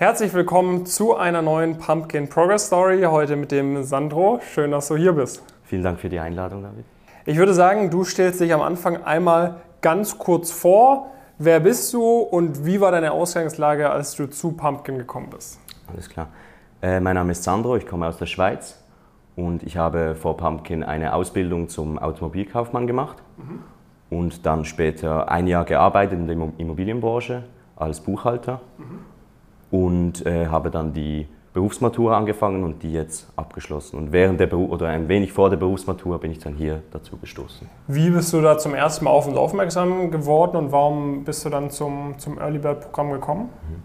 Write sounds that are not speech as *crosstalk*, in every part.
Herzlich willkommen zu einer neuen Pumpkin Progress Story. Heute mit dem Sandro. Schön, dass du hier bist. Vielen Dank für die Einladung, David. Ich würde sagen, du stellst dich am Anfang einmal ganz kurz vor. Wer bist du und wie war deine Ausgangslage, als du zu Pumpkin gekommen bist? Alles klar. Äh, mein Name ist Sandro, ich komme aus der Schweiz und ich habe vor Pumpkin eine Ausbildung zum Automobilkaufmann gemacht mhm. und dann später ein Jahr gearbeitet in der Immobilienbranche als Buchhalter mhm. Und äh, habe dann die Berufsmatura angefangen und die jetzt abgeschlossen. Und während der Beruf, oder ein wenig vor der Berufsmatura bin ich dann hier dazu gestoßen. Wie bist du da zum ersten Mal auf uns aufmerksam geworden und warum bist du dann zum, zum Early Bird Programm gekommen? Mhm.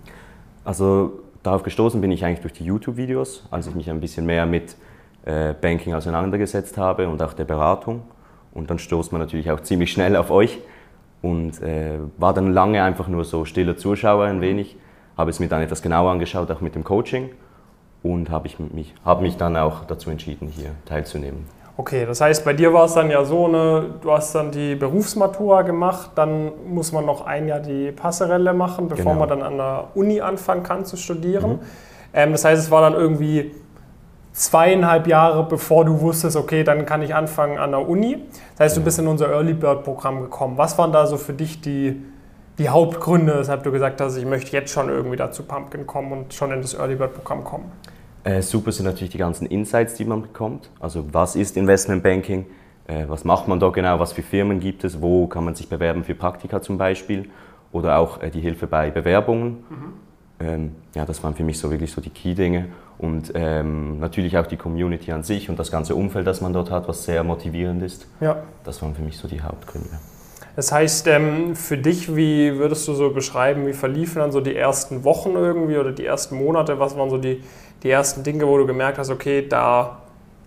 Also darauf gestoßen bin ich eigentlich durch die YouTube-Videos, als ich mich ein bisschen mehr mit äh, Banking auseinandergesetzt habe und auch der Beratung. Und dann stoßt man natürlich auch ziemlich schnell auf euch und äh, war dann lange einfach nur so stiller Zuschauer ein wenig, habe es mir dann etwas genauer angeschaut, auch mit dem Coaching und habe mich, hab mich dann auch dazu entschieden, hier teilzunehmen. Okay, das heißt, bei dir war es dann ja so, ne, du hast dann die Berufsmatura gemacht, dann muss man noch ein Jahr die Passerelle machen, bevor genau. man dann an der Uni anfangen kann zu studieren. Mhm. Ähm, das heißt, es war dann irgendwie zweieinhalb Jahre, bevor du wusstest, okay, dann kann ich anfangen an der Uni. Das heißt, du bist in unser Early Bird Programm gekommen. Was waren da so für dich die, die Hauptgründe, weshalb du gesagt hast, ich möchte jetzt schon irgendwie dazu Pumpkin kommen und schon in das Early Bird Programm kommen? Äh, super sind natürlich die ganzen Insights, die man bekommt. Also was ist Investmentbanking? Äh, was macht man da genau? Was für Firmen gibt es? Wo kann man sich bewerben für Praktika zum Beispiel? Oder auch äh, die Hilfe bei Bewerbungen. Mhm. Ähm, ja, das waren für mich so wirklich so die Key-Dinge. Und ähm, natürlich auch die Community an sich und das ganze Umfeld, das man dort hat, was sehr motivierend ist. Ja. Das waren für mich so die Hauptgründe. Das heißt, ähm, für dich, wie würdest du so beschreiben, wie verliefen dann so die ersten Wochen irgendwie oder die ersten Monate? Was waren so die, die ersten Dinge, wo du gemerkt hast, okay, da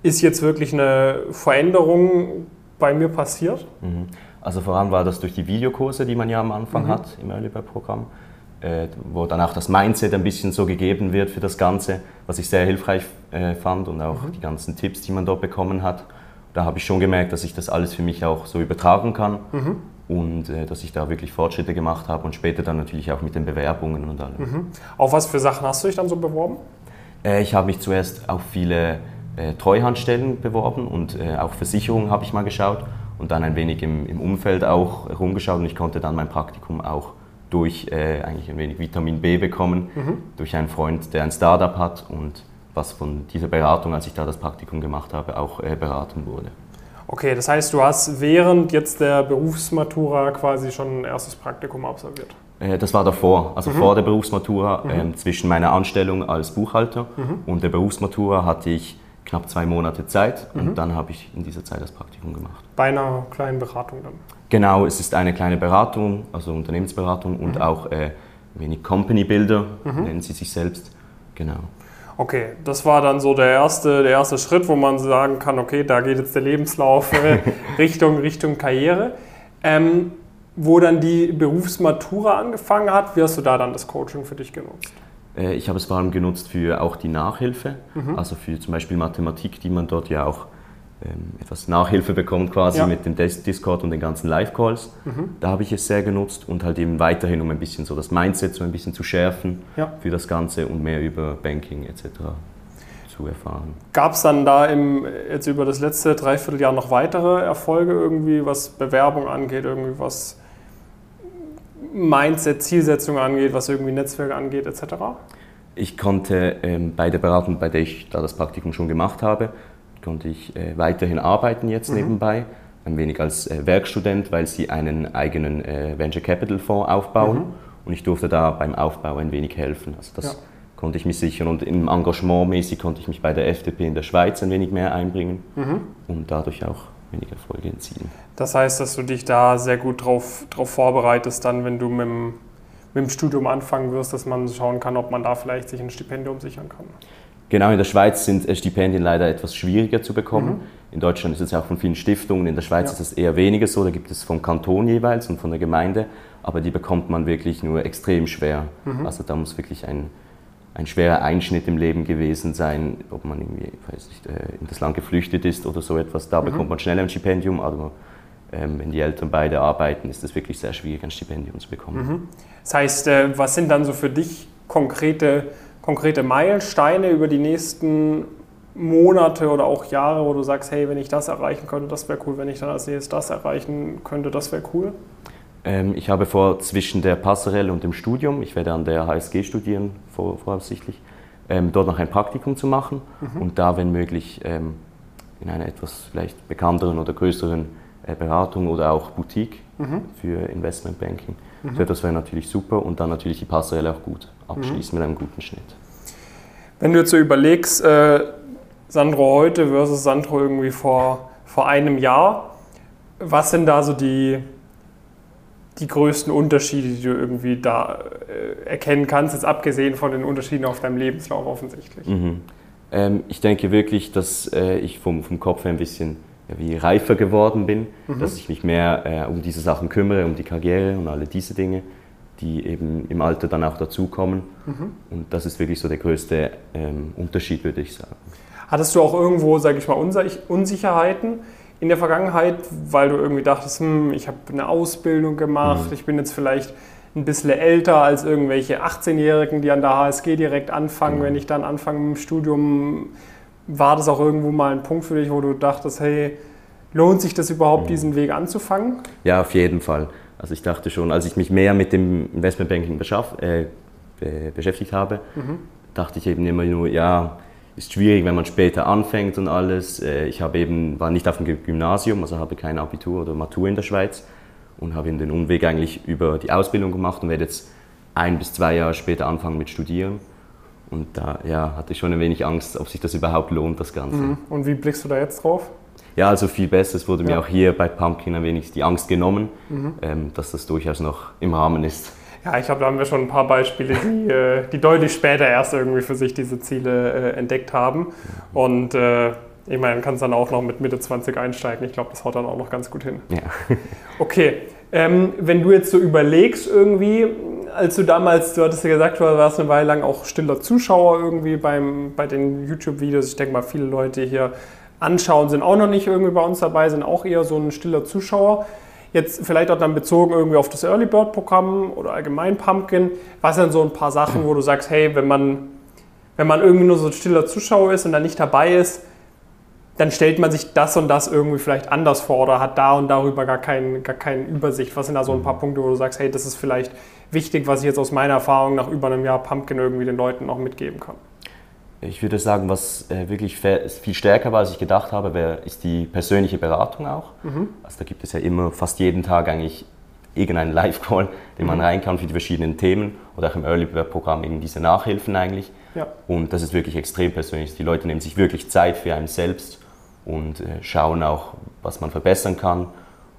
ist jetzt wirklich eine Veränderung bei mir passiert? Mhm. Also voran war das durch die Videokurse, die man ja am Anfang mhm. hat im Early Bird Programm, äh, wo dann auch das Mindset ein bisschen so gegeben wird für das Ganze, was ich sehr hilfreich äh, fand und auch mhm. die ganzen Tipps, die man dort bekommen hat. Da habe ich schon gemerkt, dass ich das alles für mich auch so übertragen kann mhm und äh, dass ich da wirklich Fortschritte gemacht habe und später dann natürlich auch mit den Bewerbungen und allem. Mhm. Auf was für Sachen hast du dich dann so beworben? Äh, ich habe mich zuerst auf viele äh, Treuhandstellen beworben und äh, auch Versicherungen habe ich mal geschaut und dann ein wenig im, im, Umfeld auch rumgeschaut und ich konnte dann mein Praktikum auch durch äh, eigentlich ein wenig Vitamin B bekommen, mhm. durch einen Freund, der ein Startup hat und was von dieser Beratung, als ich da das Praktikum gemacht habe, auch äh, beraten wurde. Okay, das heißt, du hast während jetzt der Berufsmatura quasi schon ein erstes Praktikum absolviert? Äh, das war davor, also mhm. vor der Berufsmatura. Mhm. Ähm, zwischen meiner Anstellung als Buchhalter mhm. und der Berufsmatura hatte ich knapp zwei Monate Zeit und mhm. dann habe ich in dieser Zeit das Praktikum gemacht. Bei einer kleinen Beratung dann? Genau, es ist eine kleine Beratung, also Unternehmensberatung und mhm. auch äh, wenig Company Builder, mhm. nennen sie sich selbst. Genau. Okay, das war dann so der erste, der erste Schritt, wo man sagen kann, okay, da geht jetzt der Lebenslauf äh, *laughs* Richtung, Richtung Karriere. Ähm, wo dann die Berufsmatura angefangen hat, wie hast du da dann das Coaching für dich genutzt? Äh, ich habe es vor allem genutzt für auch die Nachhilfe, mhm. also für zum Beispiel Mathematik, die man dort ja auch etwas Nachhilfe bekommt quasi ja. mit dem Discord und den ganzen Live-Calls. Mhm. Da habe ich es sehr genutzt und halt eben weiterhin, um ein bisschen so das Mindset so ein bisschen zu schärfen ja. für das Ganze und mehr über Banking etc. zu erfahren. Gab es dann da im, jetzt über das letzte Dreivierteljahr noch weitere Erfolge irgendwie, was Bewerbung angeht, irgendwie was Mindset, Zielsetzung angeht, was irgendwie Netzwerke angeht etc.? Ich konnte ähm, bei der Beratung, bei der ich da das Praktikum schon gemacht habe, konnte ich äh, weiterhin arbeiten jetzt mhm. nebenbei, ein wenig als äh, Werkstudent, weil sie einen eigenen äh, Venture Capital Fonds aufbauen mhm. und ich durfte da beim Aufbau ein wenig helfen. Also das ja. konnte ich mich sichern und im Engagement mäßig konnte ich mich bei der FDP in der Schweiz ein wenig mehr einbringen mhm. und dadurch auch weniger Erfolge erzielen. Das heißt, dass du dich da sehr gut darauf drauf vorbereitest, dann, wenn du mit dem, mit dem Studium anfangen wirst, dass man schauen kann, ob man da vielleicht sich ein Stipendium sichern kann. Genau, in der Schweiz sind äh, Stipendien leider etwas schwieriger zu bekommen. Mhm. In Deutschland ist es auch von vielen Stiftungen, in der Schweiz ja. ist es eher weniger so, da gibt es vom Kanton jeweils und von der Gemeinde, aber die bekommt man wirklich nur extrem schwer. Mhm. Also da muss wirklich ein, ein schwerer Einschnitt im Leben gewesen sein, ob man irgendwie weiß nicht, äh, in das Land geflüchtet ist oder so etwas. Da mhm. bekommt man schnell ein Stipendium, aber ähm, wenn die Eltern beide arbeiten, ist es wirklich sehr schwierig, ein Stipendium zu bekommen. Mhm. Das heißt, äh, was sind dann so für dich konkrete, konkrete Meilensteine über die nächsten Monate oder auch Jahre, wo du sagst, hey, wenn ich das erreichen könnte, das wäre cool, wenn ich dann als nächstes das erreichen könnte, das wäre cool? Ähm, ich habe vor, zwischen der Passerelle und dem Studium, ich werde an der HSG studieren, vor, voraussichtlich, ähm, dort noch ein Praktikum zu machen mhm. und da, wenn möglich, ähm, in einer etwas vielleicht bekannteren oder größeren äh, Beratung oder auch Boutique mhm. für Investmentbanking. Mhm. So etwas wäre natürlich super und dann natürlich die Passerelle auch gut abschließen mit einem guten Schnitt. Wenn du jetzt so überlegst, äh, Sandro heute versus Sandro irgendwie vor, vor einem Jahr, was sind da so die, die größten Unterschiede, die du irgendwie da äh, erkennen kannst, jetzt abgesehen von den Unterschieden auf deinem Lebenslauf offensichtlich? Mhm. Ähm, ich denke wirklich, dass äh, ich vom, vom Kopf ein bisschen wie reifer geworden bin, mhm. dass ich mich mehr äh, um diese Sachen kümmere, um die Karriere und alle diese Dinge, die eben im Alter dann auch dazukommen. Mhm. Und das ist wirklich so der größte ähm, Unterschied, würde ich sagen. Hattest du auch irgendwo, sage ich mal, Unsicherheiten? in der Vergangenheit, weil du irgendwie dachtest, hm, ich habe eine Ausbildung gemacht, mhm. ich bin jetzt vielleicht ein bisschen älter als irgendwelche 18-Jährigen, die an der HSG direkt anfangen. Mhm. Wenn ich dann anfange im Studium, war das auch irgendwo mal ein Punkt für dich, wo du dachtest, hey, lohnt sich das überhaupt, mhm. diesen Weg anzufangen? Ja, auf jeden Fall. Also ich dachte schon, als ich mich mehr mit dem Investmentbanking äh, beschäftigt habe, mhm. dachte ich eben immer nur, ja, ist schwierig, wenn man später anfängt und alles. Äh, ich habe eben, war nicht auf dem Gymnasium, also habe kein Abitur oder Matur in der Schweiz und habe den Umweg eigentlich über die Ausbildung gemacht und werde jetzt ein bis zwei Jahre später anfangen mit Studieren. Und da ja, hatte ich schon ein wenig Angst, ob sich das überhaupt lohnt, das Ganze. Mhm. Und wie blickst du da jetzt drauf? Ja, also viel besser. Es wurde ja. mir auch hier bei Pumpkin ein wenig die Angst genommen, mhm. ähm, dass das durchaus noch im Rahmen ist. Ja, ich glaube, da haben wir schon ein paar Beispiele, die, *laughs* äh, die deutlich später erst irgendwie für sich diese Ziele äh, entdeckt haben. Und äh, ich meine, kannst dann auch noch mit Mitte 20 einsteigen. Ich glaube, das haut dann auch noch ganz gut hin. Ja. Okay, ähm, wenn du jetzt so überlegst irgendwie, als du damals, du hattest ja gesagt, du warst eine Weile lang auch stiller Zuschauer irgendwie beim, bei den YouTube-Videos. Ich denke mal, viele Leute hier anschauen, sind auch noch nicht irgendwie bei uns dabei, sind auch eher so ein stiller Zuschauer. Jetzt vielleicht auch dann bezogen irgendwie auf das Early Bird Programm oder allgemein Pumpkin. Was sind so ein paar Sachen, wo du sagst, hey, wenn man, wenn man irgendwie nur so ein stiller Zuschauer ist und dann nicht dabei ist, dann stellt man sich das und das irgendwie vielleicht anders vor oder hat da und darüber gar, kein, gar keine Übersicht. Was sind da so ein paar Punkte, wo du sagst, hey, das ist vielleicht wichtig, was ich jetzt aus meiner Erfahrung nach über einem Jahr Pumpkin irgendwie den Leuten noch mitgeben kann? Ich würde sagen, was äh, wirklich viel stärker war, als ich gedacht habe, wär, ist die persönliche Beratung auch. Mhm. Also da gibt es ja immer fast jeden Tag eigentlich irgendeinen Live-Call, den man mhm. rein kann für die verschiedenen Themen oder auch im Early Bird Programm eben diese Nachhilfen eigentlich. Ja. Und das ist wirklich extrem persönlich. Die Leute nehmen sich wirklich Zeit für einen selbst und äh, schauen auch, was man verbessern kann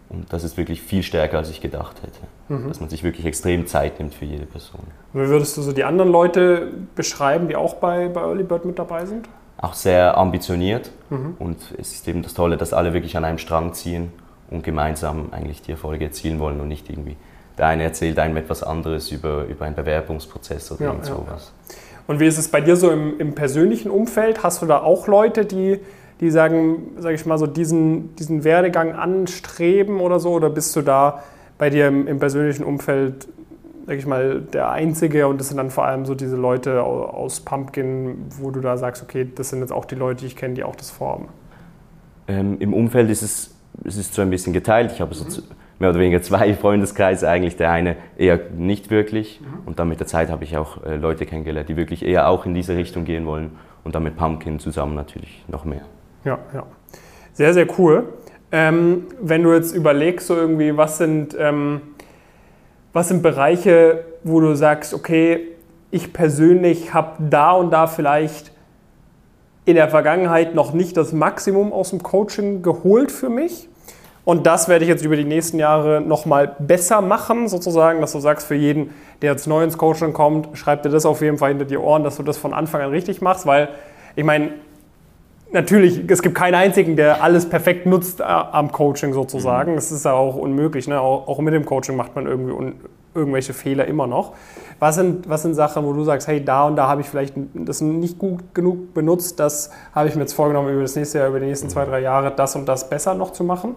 und das ist wirklich viel stärker, als ich gedacht hätte. Mhm. Dass man sich wirklich extrem Zeit nimmt für jede Person. wie würdest du so die anderen Leute beschreiben, die auch bei, bei Early Bird mit dabei sind? Auch sehr ambitioniert. Mhm. Und es ist eben das Tolle, dass alle wirklich an einem Strang ziehen und gemeinsam eigentlich die Erfolge erzielen wollen und nicht irgendwie der eine erzählt einem etwas anderes über, über einen Bewerbungsprozess oder ja, sowas. Ja. Und wie ist es bei dir so im, im persönlichen Umfeld? Hast du da auch Leute, die die sagen, sage ich mal, so diesen, diesen Werdegang anstreben oder so? Oder bist du da bei dir im, im persönlichen Umfeld, sage ich mal, der Einzige und das sind dann vor allem so diese Leute aus Pumpkin, wo du da sagst, okay, das sind jetzt auch die Leute, die ich kenne, die auch das formen? Ähm, Im Umfeld ist es, es ist so ein bisschen geteilt. Ich habe so mhm. mehr oder weniger zwei Freundeskreise eigentlich. Der eine eher nicht wirklich. Mhm. Und dann mit der Zeit habe ich auch äh, Leute kennengelernt, die wirklich eher auch in diese Richtung gehen wollen. Und dann mit Pumpkin zusammen natürlich noch mehr. Ja, ja. Sehr, sehr cool. Ähm, wenn du jetzt überlegst, so irgendwie, was sind, ähm, was sind Bereiche, wo du sagst, okay, ich persönlich habe da und da vielleicht in der Vergangenheit noch nicht das Maximum aus dem Coaching geholt für mich. Und das werde ich jetzt über die nächsten Jahre nochmal besser machen, sozusagen, dass du sagst, für jeden, der jetzt neu ins Coaching kommt, schreib dir das auf jeden Fall hinter die Ohren, dass du das von Anfang an richtig machst, weil ich meine, natürlich, es gibt keinen einzigen, der alles perfekt nutzt äh, am Coaching sozusagen. Mhm. Das ist ja auch unmöglich. Ne? Auch, auch, mit dem Coaching macht man irgendwie un, irgendwelche Fehler immer noch. Was sind, was sind Sachen, wo du sagst, hey, da und da habe ich vielleicht das nicht gut genug benutzt, das habe ich mir jetzt vorgenommen, über das nächste Jahr, über die nächsten mhm. zwei, drei Jahre das und das besser noch zu machen?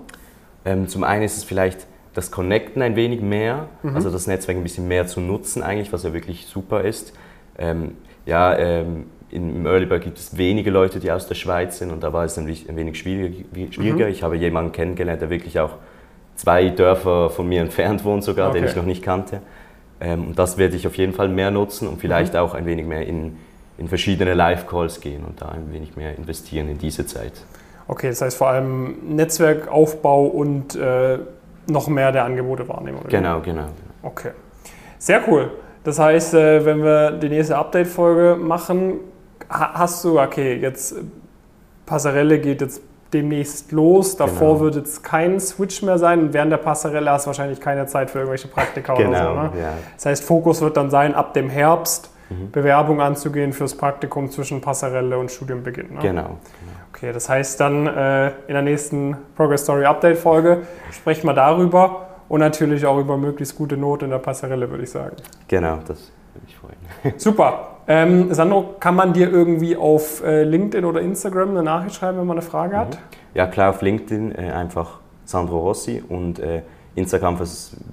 Ähm, zum einen ist es vielleicht das Connecten ein wenig mehr, mhm. also das Netzwerk ein bisschen mehr zu nutzen eigentlich, was ja wirklich super ist. Ähm, ja, ähm, im Early Bird gibt es wenige Leute, die aus der Schweiz sind und da war es ein, wenig schwieriger. Mhm. Ich habe jemanden kennengelernt, der wirklich auch zwei Dörfer von mir entfernt wohnt sogar, okay. den ich noch nicht kannte. Ähm, und das werde ich auf jeden Fall mehr nutzen und vielleicht mhm. auch ein wenig mehr in, in verschiedene Live-Calls gehen und da ein wenig mehr investieren in diese Zeit. Okay, das heißt vor allem Netzwerkaufbau und äh, noch mehr der Angebote wahrnehmen. Genau, genau. Okay, sehr cool. Das heißt, äh, wenn wir die nächste Update-Folge machen, hast du, okay, jetzt Passerelle geht jetzt demnächst los. Davor genau. wird jetzt kein Switch mehr sein. Und während der Passerelle hast du wahrscheinlich keine Zeit für irgendwelche Praktika genau, oder so. Ne? Ja. Das heißt, Fokus wird dann sein, ab dem Herbst mhm. Bewerbung anzugehen fürs Praktikum zwischen Passerelle und Studienbeginn. Ne? Genau. genau. Okay, das heißt dann äh, in der nächsten Progress Story Update Folge sprechen wir darüber und natürlich auch über möglichst gute Note in der Passerelle, würde ich sagen. Genau, das würde ich freuen. *laughs* Super. Ähm, Sandro, kann man dir irgendwie auf äh, LinkedIn oder Instagram eine Nachricht schreiben, wenn man eine Frage mhm. hat? Ja, klar, auf LinkedIn äh, einfach Sandro Rossi und äh, Instagram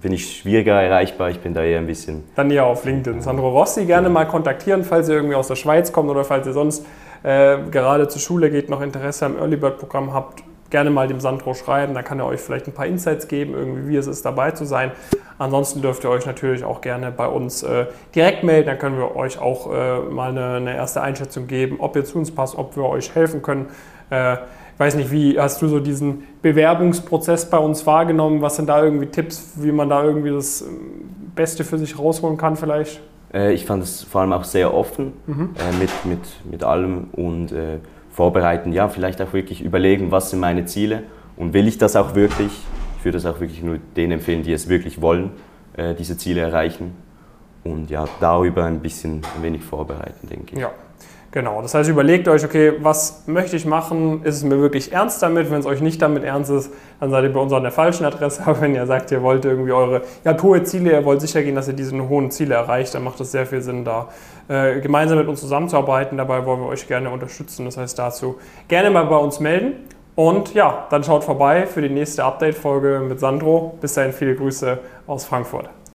bin ich schwieriger erreichbar, ich bin da eher ein bisschen. Dann ja auf LinkedIn. Sandro Rossi gerne mal kontaktieren, falls ihr irgendwie aus der Schweiz kommt oder falls ihr sonst äh, gerade zur Schule geht, noch Interesse am Early Bird Programm habt gerne mal dem Sandro schreiben, da kann er euch vielleicht ein paar Insights geben, irgendwie wie es ist, dabei zu sein. Ansonsten dürft ihr euch natürlich auch gerne bei uns äh, direkt melden, dann können wir euch auch äh, mal eine, eine, erste Einschätzung geben, ob ihr zu uns passt, ob wir euch helfen können. Äh, ich weiß nicht, wie hast du so diesen Bewerbungsprozess bei uns wahrgenommen? Was sind da irgendwie Tipps, wie man da irgendwie das ähm, Beste für sich rausholen kann vielleicht? Äh, ich fand es vor allem auch sehr offen mhm. Äh, mit, mit, mit allem und äh, vorbereiten, ja, vielleicht auch wirklich überlegen, was sind meine Ziele und will ich das auch wirklich? Ich würde das auch wirklich nur denen empfehlen, die es wirklich wollen, äh, diese Ziele erreichen und ja, darüber ein bisschen ein wenig vorbereiten, denke ich. Ja. Genau, das heißt, überlegt euch, okay, was möchte ich machen? Ist es mir wirklich ernst damit? Wenn es euch nicht damit ernst ist, dann seid ihr bei uns an der falschen Adresse. *laughs* Aber wenn ihr sagt, ihr wollt irgendwie eure, ihr habt hohe Ziele, ihr wollt sicher gehen, dass ihr diese hohen Ziele erreicht, dann macht es sehr viel Sinn, da äh, gemeinsam mit uns zusammenzuarbeiten. Dabei wollen wir euch gerne unterstützen. Das heißt, dazu gerne mal bei uns melden. Und ja, dann schaut vorbei für die nächste Update-Folge mit Sandro. Bis dahin viele Grüße aus Frankfurt.